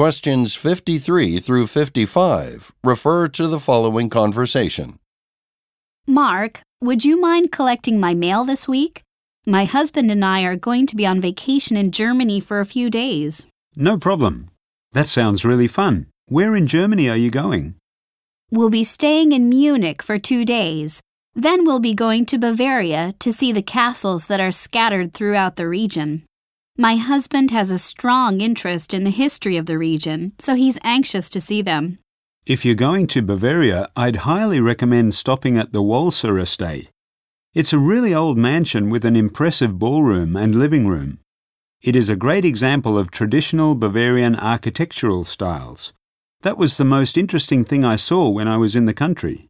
Questions 53 through 55 refer to the following conversation. Mark, would you mind collecting my mail this week? My husband and I are going to be on vacation in Germany for a few days. No problem. That sounds really fun. Where in Germany are you going? We'll be staying in Munich for two days. Then we'll be going to Bavaria to see the castles that are scattered throughout the region. My husband has a strong interest in the history of the region, so he's anxious to see them. If you're going to Bavaria, I'd highly recommend stopping at the Walser Estate. It's a really old mansion with an impressive ballroom and living room. It is a great example of traditional Bavarian architectural styles. That was the most interesting thing I saw when I was in the country.